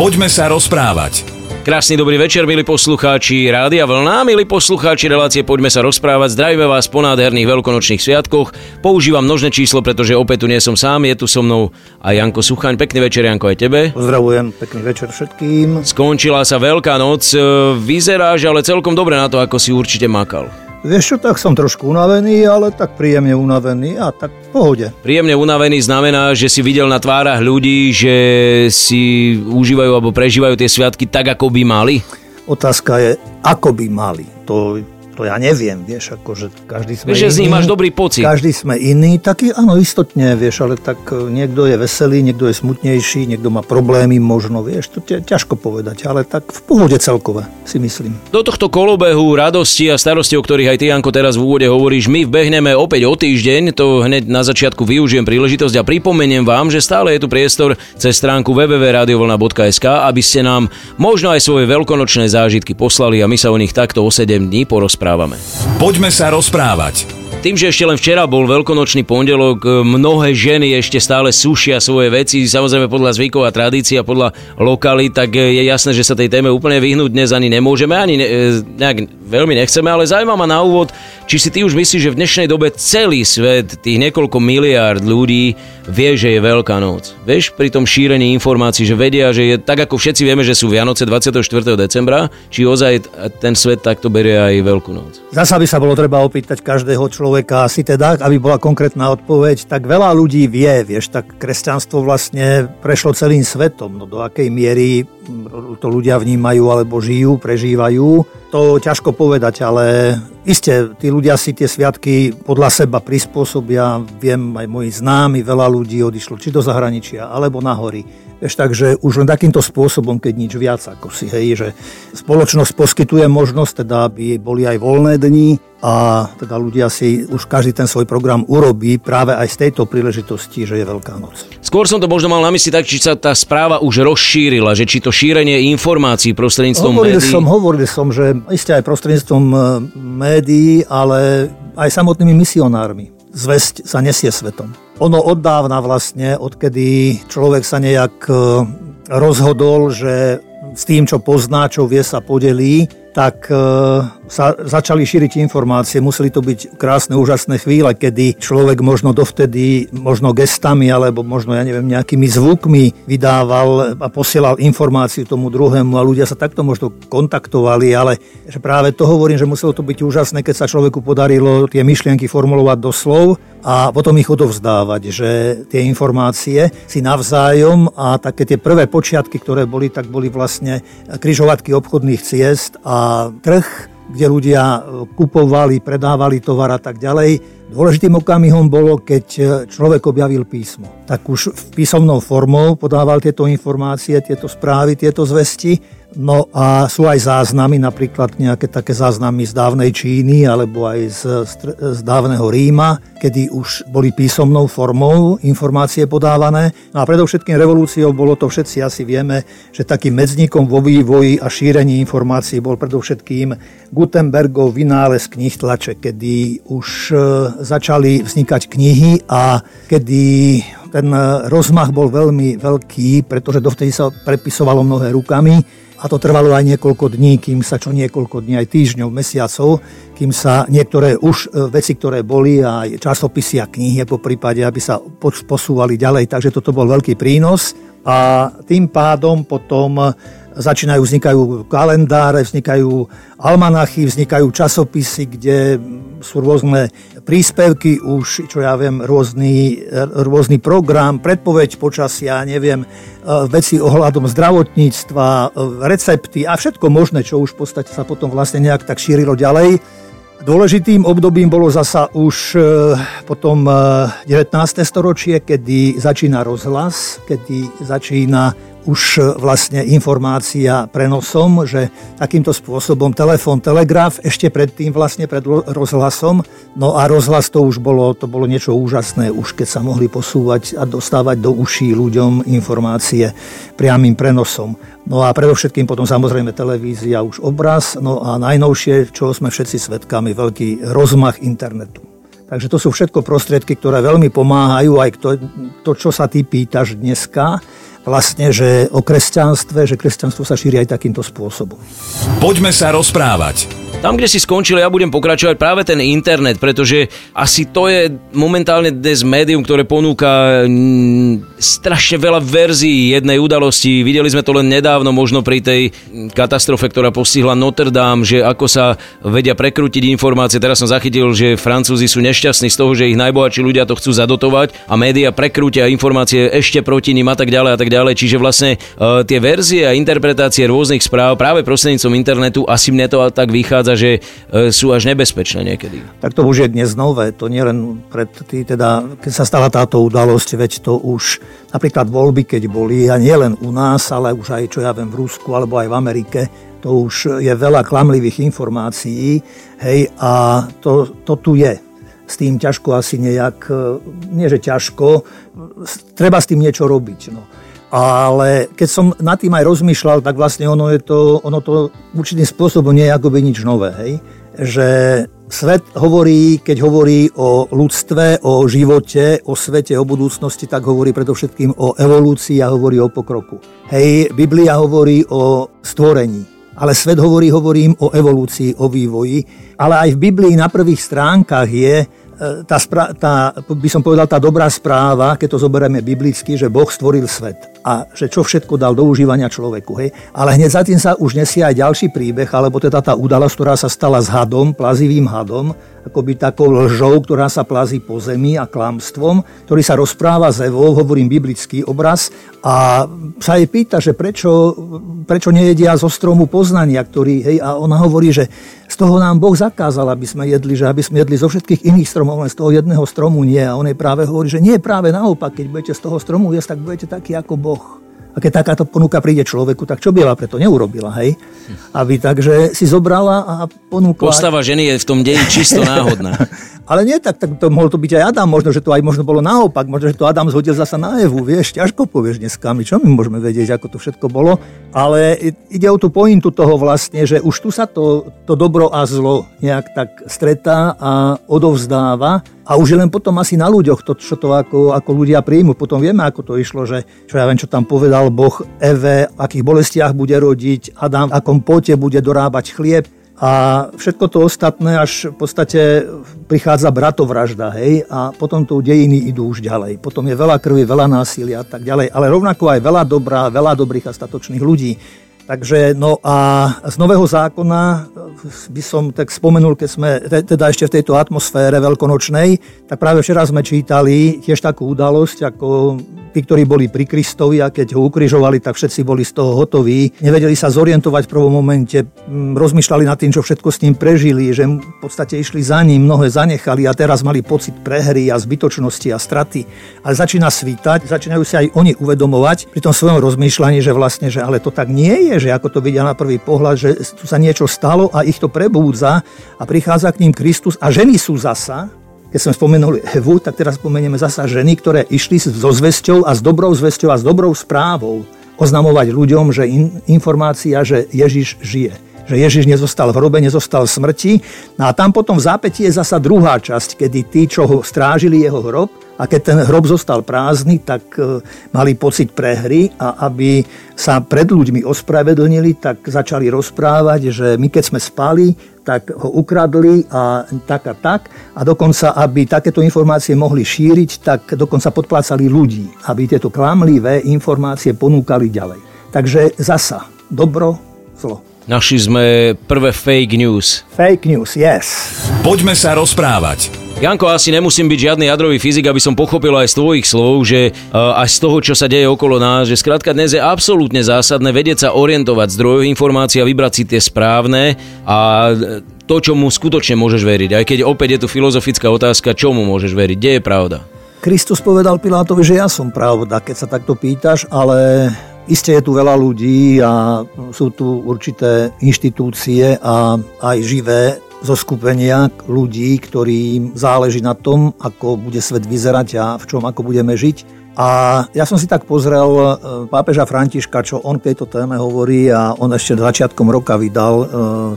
Poďme sa rozprávať. Krásny dobrý večer, milí poslucháči Rádia Vlna, milí poslucháči relácie Poďme sa rozprávať. Zdravíme vás po nádherných veľkonočných sviatkoch. Používam množné číslo, pretože opäť tu nie som sám, je tu so mnou aj Janko Suchaň. Pekný večer, Janko, aj tebe. Pozdravujem, pekný večer všetkým. Skončila sa Veľká noc, vyzeráš ale celkom dobre na to, ako si určite makal. Vieš čo, tak som trošku unavený, ale tak príjemne unavený a tak v pohode. Príjemne unavený znamená, že si videl na tvárach ľudí, že si užívajú alebo prežívajú tie sviatky tak, ako by mali? Otázka je, ako by mali. To to ja neviem, vieš, akože každý sme vieš, iný. že z nich máš dobrý pocit. Každý sme iný, taký áno, istotne, vieš, ale tak e, niekto je veselý, niekto je smutnejší, niekto má problémy možno, vieš, to je ťažko povedať, ale tak v pohode celkové, si myslím. Do tohto kolobehu radosti a starosti, o ktorých aj ty, Janko, teraz v úvode hovoríš, my vbehneme opäť o týždeň, to hneď na začiatku využijem príležitosť a pripomeniem vám, že stále je tu priestor cez stránku www.radiovolna.sk, aby ste nám možno aj svoje veľkonočné zážitky poslali a my sa o nich takto o 7 dní porozprávame rozprávame. Poďme sa rozprávať. Tým, že ešte len včera bol veľkonočný pondelok, mnohé ženy ešte stále sušia svoje veci, samozrejme podľa zvykov a tradícií a podľa lokalí, tak je jasné, že sa tej téme úplne vyhnúť dnes ani nemôžeme, ani ne, nejak veľmi nechceme, ale zaujíma ma na úvod, či si ty už myslíš, že v dnešnej dobe celý svet, tých niekoľko miliárd ľudí vie, že je Veľká noc. Vieš, pri tom šírení informácií, že vedia, že je tak ako všetci vieme, že sú Vianoce 24. decembra, či ozaj ten svet takto berie aj Veľkú noc. Zasa by sa bolo treba opýtať každého človeka, človeka asi teda, aby bola konkrétna odpoveď, tak veľa ľudí vie, vieš, tak kresťanstvo vlastne prešlo celým svetom, no do akej miery to ľudia vnímajú alebo žijú, prežívajú, to ťažko povedať, ale iste, tí ľudia si tie sviatky podľa seba prispôsobia, viem, aj moji známi, veľa ľudí odišlo či do zahraničia, alebo na hory Vieš, takže už len takýmto spôsobom, keď nič viac, ako si, hej, že spoločnosť poskytuje možnosť, teda aby boli aj voľné dni a teda ľudia si už každý ten svoj program urobí práve aj z tejto príležitosti, že je Veľká noc. Skôr som to možno mal na mysli tak, či sa tá správa už rozšírila, že či to šírenie informácií prostredníctvom hovoril médií... Som, hovoril som, že isté aj prostredníctvom e, médií, ale aj samotnými misionármi. Zväzť sa nesie svetom. Ono od dávna vlastne, odkedy človek sa nejak e, rozhodol, že s tým, čo pozná, čo vie, sa podelí, tak e, sa začali šíriť informácie. Museli to byť krásne, úžasné chvíle, kedy človek možno dovtedy, možno gestami alebo možno, ja neviem, nejakými zvukmi vydával a posielal informáciu tomu druhému a ľudia sa takto možno kontaktovali, ale že práve to hovorím, že muselo to byť úžasné, keď sa človeku podarilo tie myšlienky formulovať do slov a potom ich odovzdávať, že tie informácie si navzájom a také tie prvé počiatky, ktoré boli, tak boli vlastne križovatky obchodných ciest a trh kde ľudia e, kupovali, predávali tovar a tak ďalej. Dôležitým okamihom bolo, keď e, človek objavil písmo. Tak už písomnou formou podával tieto informácie, tieto správy, tieto zvesti No a sú aj záznamy, napríklad nejaké také záznamy z dávnej Číny alebo aj z, z dávneho Ríma, kedy už boli písomnou formou informácie podávané. No a predovšetkým revolúciou bolo to, všetci asi vieme, že takým medzníkom vo vývoji a šírení informácií bol predovšetkým Gutenbergov vynález knih tlače, kedy už e, začali vznikať knihy a kedy ten rozmach bol veľmi veľký, pretože dovtedy sa prepisovalo mnohé rukami a to trvalo aj niekoľko dní, kým sa čo niekoľko dní, aj týždňov, mesiacov, kým sa niektoré už e, veci, ktoré boli, aj časopisy a knihy po prípade, aby sa posúvali ďalej. Takže toto bol veľký prínos a tým pádom potom začínajú, vznikajú kalendáre, vznikajú almanachy, vznikajú časopisy, kde sú rôzne príspevky, už, čo ja viem, rôzny, rôzny program, predpoveď počasia, neviem, e, veci ohľadom zdravotníctva, e, recepty a všetko možné, čo už v podstate sa potom vlastne nejak tak šírilo ďalej. Dôležitým obdobím bolo zasa už e, potom 19. storočie, kedy začína rozhlas, kedy začína už e, vlastne informácia prenosom, že takýmto spôsobom telefón, telegraf, ešte predtým vlastne pred rozhlasom, no a rozhlas to už bolo, to bolo niečo úžasné, už keď sa mohli posúvať a dostávať do uší ľuďom informácie priamým prenosom. No a predovšetkým potom samozrejme televízia, už obraz, no a najnovšie, čo sme všetci svetkami, veľký rozmach internetu. Takže to sú všetko prostriedky, ktoré veľmi pomáhajú aj to, to čo sa ty pýtaš dneska, vlastne, že o kresťanstve, že kresťanstvo sa šíri aj takýmto spôsobom. Poďme sa rozprávať. Tam, kde si skončil, ja budem pokračovať práve ten internet, pretože asi to je momentálne dnes médium, ktoré ponúka mm, strašne veľa verzií jednej udalosti. Videli sme to len nedávno, možno pri tej katastrofe, ktorá postihla Notre Dame, že ako sa vedia prekrútiť informácie. Teraz som zachytil, že Francúzi sú nešťastní z toho, že ich najbohatší ľudia to chcú zadotovať a média prekrútia informácie ešte proti ním a tak ďalej a tak ďalej. Čiže vlastne uh, tie verzie a interpretácie rôznych správ práve prostredníctvom internetu asi mne to tak vychádza že e, sú až nebezpečné niekedy. Tak to už je dnes nové, to nie len pred tý, teda, keď sa stala táto udalosť, veď to už napríklad voľby, keď boli, a nie len u nás, ale už aj, čo ja viem, v Rusku alebo aj v Amerike, to už je veľa klamlivých informácií, hej, a to, to tu je. S tým ťažko asi nejak, e, nie že ťažko, treba s tým niečo robiť. No. Ale keď som nad tým aj rozmýšľal, tak vlastne ono, je to, ono to určitým spôsobom nie je akoby nič nové. Hej? Že svet hovorí, keď hovorí o ľudstve, o živote, o svete, o budúcnosti, tak hovorí predovšetkým o evolúcii a hovorí o pokroku. Hej, Biblia hovorí o stvorení. Ale svet hovorí, hovorím o evolúcii, o vývoji. Ale aj v Biblii na prvých stránkach je E, tá, tá, by som povedal, tá dobrá správa, keď to zoberieme biblicky, že Boh stvoril svet a že čo všetko dal do užívania človeku. Hej? Ale hneď za tým sa už nesie aj ďalší príbeh, alebo teda tá udalosť, ktorá sa stala s hadom, plazivým hadom, akoby takou lžou, ktorá sa plazí po zemi a klamstvom, ktorý sa rozpráva s Evou, hovorím biblický obraz, a sa jej pýta, že prečo, prečo nejedia zo stromu poznania, ktorý, hej, a ona hovorí, že z toho nám Boh zakázal, aby sme jedli, že aby sme jedli zo všetkých iných stromov, len z toho jedného stromu nie. A on jej práve hovorí, že nie práve naopak, keď budete z toho stromu jesť, tak budete taký ako Boh. A keď takáto ponuka príde človeku, tak čo by ona preto neurobila, hej? Aby takže si zobrala a ponúkla... Postava ženy je v tom deji čisto náhodná. Ale nie tak, tak to mohol to byť aj Adam, možno, že to aj možno bolo naopak, možno, že to Adam zhodil zasa na Evu, vieš, ťažko povieš dneska, my čo my môžeme vedieť, ako to všetko bolo, ale ide o tú pointu toho vlastne, že už tu sa to, to dobro a zlo nejak tak stretá a odovzdáva a už je len potom asi na ľuďoch, to, čo to ako, ako ľudia príjmu. Potom vieme, ako to išlo, že čo ja viem, čo tam povedal Boh Eve, akých bolestiach bude rodiť, Adam v akom pote bude dorábať chlieb a všetko to ostatné až v podstate prichádza bratovražda, hej, a potom tu dejiny idú už ďalej. Potom je veľa krvi, veľa násilia a tak ďalej, ale rovnako aj veľa dobrá, veľa dobrých a statočných ľudí. Takže no a z Nového zákona by som tak spomenul, keď sme teda ešte v tejto atmosfére veľkonočnej, tak práve včera sme čítali tiež takú udalosť, ako tí, ktorí boli pri Kristovi a keď ho ukrižovali, tak všetci boli z toho hotoví. Nevedeli sa zorientovať v prvom momente, rozmýšľali nad tým, čo všetko s ním prežili, že v podstate išli za ním, mnohé zanechali a teraz mali pocit prehry a zbytočnosti a straty. Ale začína svítať, začínajú si aj oni uvedomovať pri tom svojom rozmýšľaní, že vlastne, že ale to tak nie je, že ako to vidia na prvý pohľad, že tu sa niečo stalo a ich to prebúdza a prichádza k ním Kristus a ženy sú zasa, keď sme spomenuli Evu, tak teraz spomenieme zasa ženy, ktoré išli so zväzťou a s dobrou zväzťou a s dobrou správou oznamovať ľuďom, že in, informácia, že Ježiš žije. Že Ježiš nezostal v hrobe, nezostal v smrti. No a tam potom v zápätí je zasa druhá časť, kedy tí, čo ho strážili jeho hrob, a keď ten hrob zostal prázdny, tak e, mali pocit prehry a aby sa pred ľuďmi ospravedlnili, tak začali rozprávať, že my keď sme spali, tak ho ukradli a tak a tak. A dokonca, aby takéto informácie mohli šíriť, tak dokonca podplácali ľudí, aby tieto klamlivé informácie ponúkali ďalej. Takže zasa, dobro, zlo. Naši sme prvé fake news. Fake news, yes. Poďme sa rozprávať. Janko, asi nemusím byť žiadny jadrový fyzik, aby som pochopil aj z tvojich slov, že uh, aj z toho, čo sa deje okolo nás, že skrátka dnes je absolútne zásadné vedieť sa orientovať zdrojov informácií a vybrať si tie správne a to, čomu skutočne môžeš veriť. Aj keď opäť je tu filozofická otázka, čomu môžeš veriť, kde je pravda. Kristus povedal Pilátovi, že ja som pravda, keď sa takto pýtaš, ale Isté je tu veľa ľudí a sú tu určité inštitúcie a aj živé zo skupenia ľudí, ktorým záleží na tom, ako bude svet vyzerať a v čom ako budeme žiť. A ja som si tak pozrel e, pápeža Františka, čo on k tejto téme hovorí a on ešte začiatkom roka vydal e,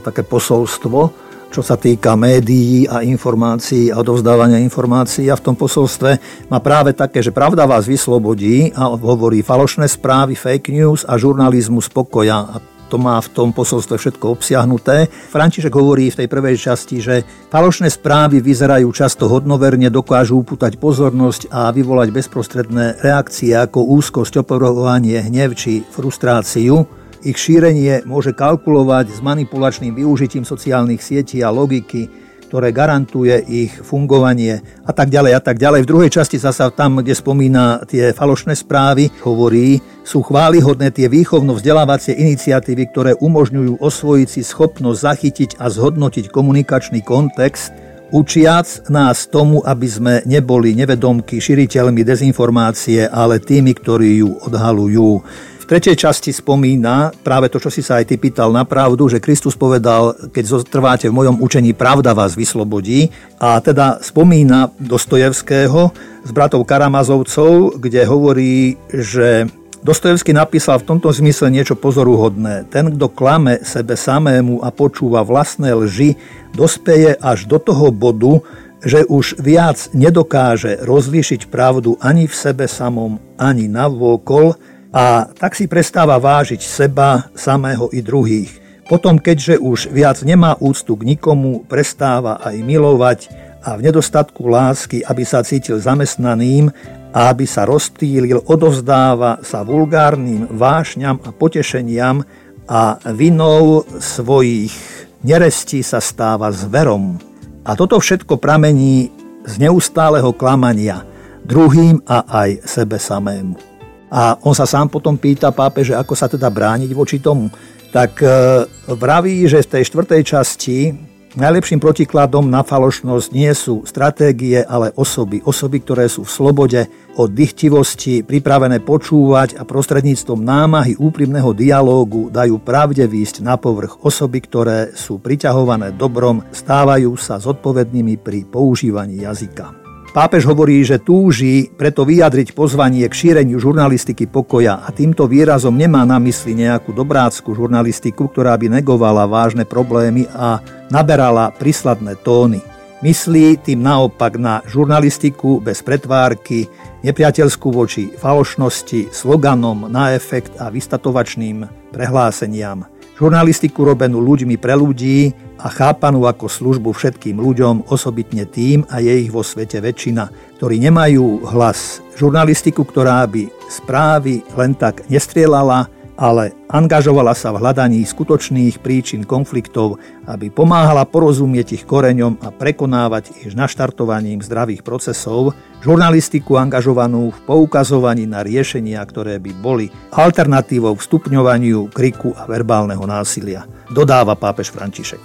také posolstvo, čo sa týka médií a informácií a odovzdávania informácií. A v tom posolstve má práve také, že pravda vás vyslobodí a hovorí falošné správy, fake news a žurnalizmus pokoja. A to má v tom posolstve všetko obsiahnuté. František hovorí v tej prvej časti, že falošné správy vyzerajú často hodnoverne, dokážu upútať pozornosť a vyvolať bezprostredné reakcie ako úzkosť, oporovanie, hnev či frustráciu. Ich šírenie môže kalkulovať s manipulačným využitím sociálnych sietí a logiky, ktoré garantuje ich fungovanie a tak ďalej a tak ďalej. V druhej časti zasa tam, kde spomína tie falošné správy, hovorí, sú chválihodné tie výchovno-vzdelávacie iniciatívy, ktoré umožňujú osvojiť si schopnosť zachytiť a zhodnotiť komunikačný kontext, učiac nás tomu, aby sme neboli nevedomky širiteľmi dezinformácie, ale tými, ktorí ju odhalujú. V tretej časti spomína práve to, čo si sa aj ty pýtal na pravdu, že Kristus povedal, keď zotrváte v mojom učení, pravda vás vyslobodí. A teda spomína Dostojevského z bratov Karamazovcov, kde hovorí, že Dostojevský napísal v tomto zmysle niečo pozoruhodné. Ten, kto klame sebe samému a počúva vlastné lži, dospeje až do toho bodu, že už viac nedokáže rozlíšiť pravdu ani v sebe samom, ani navôkol, a tak si prestáva vážiť seba, samého i druhých. Potom, keďže už viac nemá úctu k nikomu, prestáva aj milovať a v nedostatku lásky, aby sa cítil zamestnaným a aby sa rozptýlil, odovzdáva sa vulgárnym vášňam a potešeniam a vinou svojich nerestí sa stáva zverom. A toto všetko pramení z neustáleho klamania druhým a aj sebe samému. A on sa sám potom pýta pápeže, ako sa teda brániť voči tomu. Tak e, vraví, že v tej štvrtej časti Najlepším protikladom na falošnosť nie sú stratégie, ale osoby. Osoby, ktoré sú v slobode od dychtivosti, pripravené počúvať a prostredníctvom námahy úprimného dialógu dajú pravde výjsť na povrch. Osoby, ktoré sú priťahované dobrom, stávajú sa zodpovednými pri používaní jazyka. Pápež hovorí, že túži preto vyjadriť pozvanie k šíreniu žurnalistiky pokoja a týmto výrazom nemá na mysli nejakú dobrácku žurnalistiku, ktorá by negovala vážne problémy a naberala prísladné tóny. Myslí tým naopak na žurnalistiku bez pretvárky, nepriateľskú voči falošnosti, sloganom na efekt a vystatovačným prehláseniam. Žurnalistiku robenú ľuďmi pre ľudí a chápanú ako službu všetkým ľuďom, osobitne tým, a je ich vo svete väčšina, ktorí nemajú hlas. Žurnalistiku, ktorá by správy len tak nestrielala, ale angažovala sa v hľadaní skutočných príčin konfliktov, aby pomáhala porozumieť ich koreňom a prekonávať ich naštartovaním zdravých procesov, žurnalistiku angažovanú v poukazovaní na riešenia, ktoré by boli alternatívou k stupňovaniu kriku a verbálneho násilia, dodáva pápež František.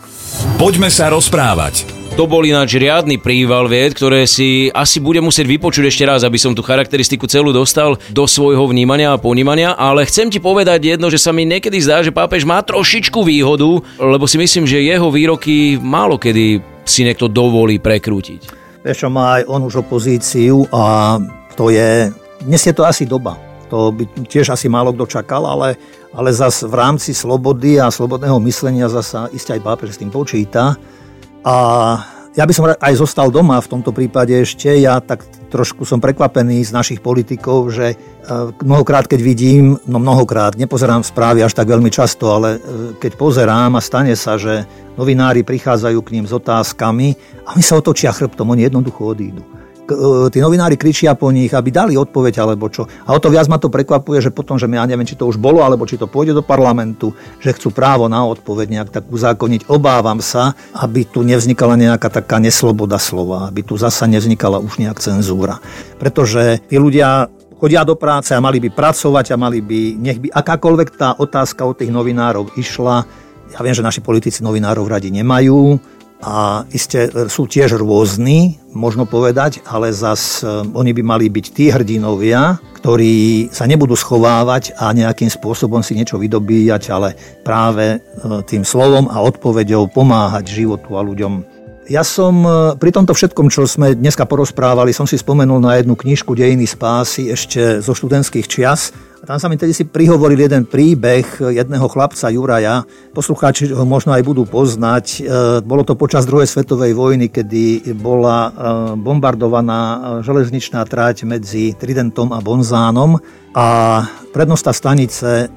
Poďme sa rozprávať. To bol ináč riadny príval vied, ktoré si asi bude musieť vypočuť ešte raz, aby som tú charakteristiku celú dostal do svojho vnímania a ponímania, ale chcem ti povedať jedno, že sa mi niekedy zdá, že pápež má trošičku výhodu, lebo si myslím, že jeho výroky málo kedy si niekto dovolí prekrútiť. Vieš čo, má aj on už opozíciu a to je, dnes je to asi doba. To by tiež asi málo kto čakal, ale, ale zas v rámci slobody a slobodného myslenia zasa iste aj pápež s tým počíta a ja by som aj zostal doma v tomto prípade ešte. Ja tak trošku som prekvapený z našich politikov, že e, mnohokrát, keď vidím, no mnohokrát, nepozerám správy až tak veľmi často, ale e, keď pozerám a stane sa, že novinári prichádzajú k ním s otázkami a oni sa otočia chrbtom, oni jednoducho odídu. E, tí novinári kričia po nich, aby dali odpoveď alebo čo. A o to viac ma to prekvapuje, že potom, že ja neviem, či to už bolo, alebo či to pôjde do parlamentu, že chcú právo na odpoveď nejak tak uzákoniť. Obávam sa, aby tu nevznikala nejaká taká nesloboda slova, aby tu zasa nevznikala už nejak cenzúra. Pretože tí ľudia chodia do práce a mali by pracovať a mali by, nech by akákoľvek tá otázka od tých novinárov išla, ja viem, že naši politici novinárov radi nemajú, a iste e, sú tiež rôzni, možno povedať, ale zas e, oni by mali byť tí hrdinovia, ktorí sa nebudú schovávať a nejakým spôsobom si niečo vydobíjať, ale práve e, tým slovom a odpovedou pomáhať životu a ľuďom. Ja som pri tomto všetkom, čo sme dneska porozprávali, som si spomenul na jednu knižku Dejiny spásy ešte zo študentských čias A tam sa mi tedy si prihovoril jeden príbeh jedného chlapca Juraja. Poslucháči ho možno aj budú poznať. E, bolo to počas druhej svetovej vojny, kedy bola e, bombardovaná e, železničná trať medzi Tridentom a Bonzánom a prednosta stanice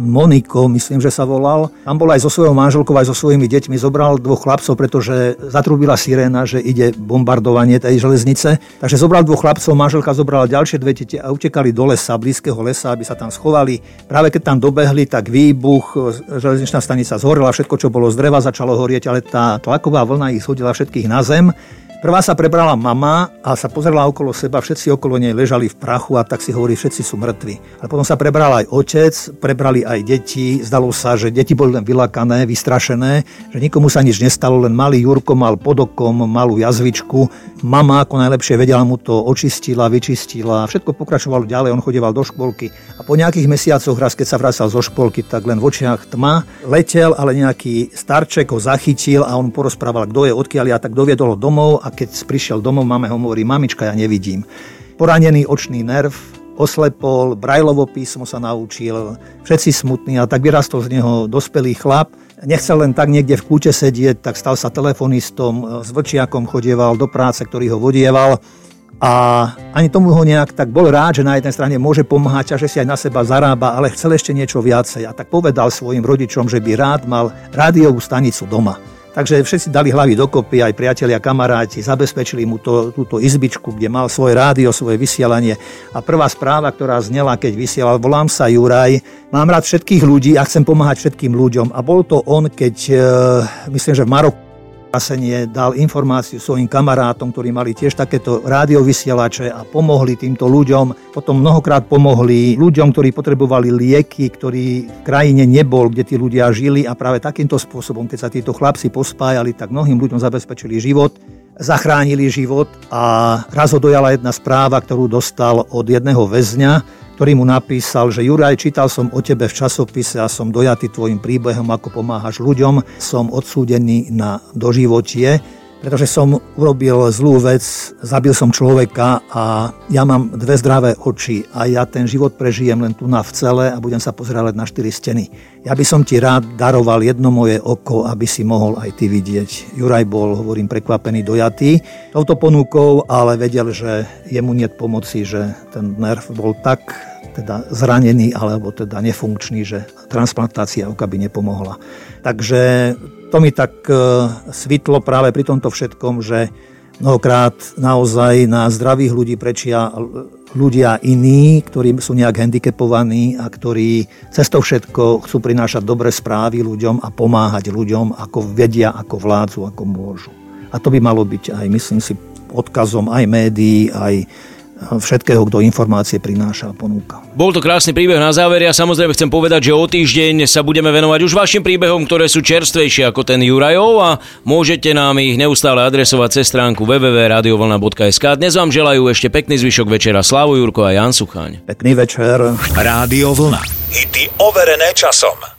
Moniko, myslím, že sa volal. Tam bol aj so svojou manželkou, aj so svojimi deťmi. Zobral dvoch chlapcov, pretože zatrubila siréna, že ide bombardovanie tej železnice. Takže zobral dvoch chlapcov, manželka zobrala ďalšie dve deti a utekali do lesa, blízkeho lesa, aby sa tam schovali. Práve keď tam dobehli, tak výbuch, železničná stanica zhorela, všetko, čo bolo z dreva, začalo horieť, ale tá tlaková vlna ich zhodila všetkých na zem. Prvá sa prebrala mama a sa pozerala okolo seba, všetci okolo nej ležali v prachu a tak si hovorí, všetci sú mŕtvi. Ale potom sa prebral aj otec, prebrali aj deti, zdalo sa, že deti boli len vylakané, vystrašené, že nikomu sa nič nestalo, len malý Jurko mal pod okom malú jazvičku. Mama ako najlepšie vedela mu to očistila, vyčistila, všetko pokračovalo ďalej, on chodieval do školky a po nejakých mesiacoch raz, keď sa vracal zo školky, tak len v očiach tma, letel, ale nejaký starček ho zachytil a on porozprával, kto je, odkiaľ ja, tak doviedol ho domov a keď prišiel domov, máme ho hovorí, mamička, ja nevidím. Poranený očný nerv, oslepol, brajlovo písmo sa naučil, všetci smutní a tak vyrastol z neho dospelý chlap. Nechcel len tak niekde v kúte sedieť, tak stal sa telefonistom, s vlčiakom chodieval do práce, ktorý ho vodieval. A ani tomu ho nejak tak bol rád, že na jednej strane môže pomáhať a že si aj na seba zarába, ale chcel ešte niečo viacej. A tak povedal svojim rodičom, že by rád mal rádiovú stanicu doma. Takže všetci dali hlavy dokopy, aj priatelia, kamaráti, zabezpečili mu to, túto izbičku, kde mal svoje rádio, svoje vysielanie. A prvá správa, ktorá znela, keď vysielal, volám sa Juraj, mám rád všetkých ľudí a chcem pomáhať všetkým ľuďom. A bol to on, keď, e, myslím, že v Maroku vyhlásenie dal informáciu svojim kamarátom, ktorí mali tiež takéto rádiovysielače a pomohli týmto ľuďom. Potom mnohokrát pomohli ľuďom, ktorí potrebovali lieky, ktorí v krajine nebol, kde tí ľudia žili. A práve takýmto spôsobom, keď sa títo chlapci pospájali, tak mnohým ľuďom zabezpečili život zachránili život. A raz ho dojala jedna správa, ktorú dostal od jedného väzňa, ktorý mu napísal, že Juraj, čítal som o tebe v časopise a som dojatý tvojim príbehom, ako pomáhaš ľuďom, som odsúdený na doživotie pretože som urobil zlú vec, zabil som človeka a ja mám dve zdravé oči a ja ten život prežijem len tu na v celé a budem sa pozerať na štyri steny. Ja by som ti rád daroval jedno moje oko, aby si mohol aj ty vidieť. Juraj bol, hovorím, prekvapený, dojatý touto ponukou, ale vedel, že jemu nie pomoci, že ten nerv bol tak teda zranený alebo teda nefunkčný, že transplantácia oka by nepomohla. Takže to mi tak e, svitlo práve pri tomto všetkom, že mnohokrát naozaj na zdravých ľudí prečia ľudia iní, ktorí sú nejak handicapovaní a ktorí cez to všetko chcú prinášať dobré správy ľuďom a pomáhať ľuďom, ako vedia, ako vládzu, ako môžu. A to by malo byť aj, myslím si, odkazom aj médií, aj všetkého, kto informácie prináša a ponúka. Bol to krásny príbeh na záver. Ja samozrejme chcem povedať, že o týždeň sa budeme venovať už vašim príbehom, ktoré sú čerstvejšie ako ten Jurajov a môžete nám ich neustále adresovať cez stránku www.radiovolna.sk. Dnes vám želajú ešte pekný zvyšok večera Slavu Jurko a Jan Sucháň. Pekný večer. Rádio Vlna. Hity overené časom.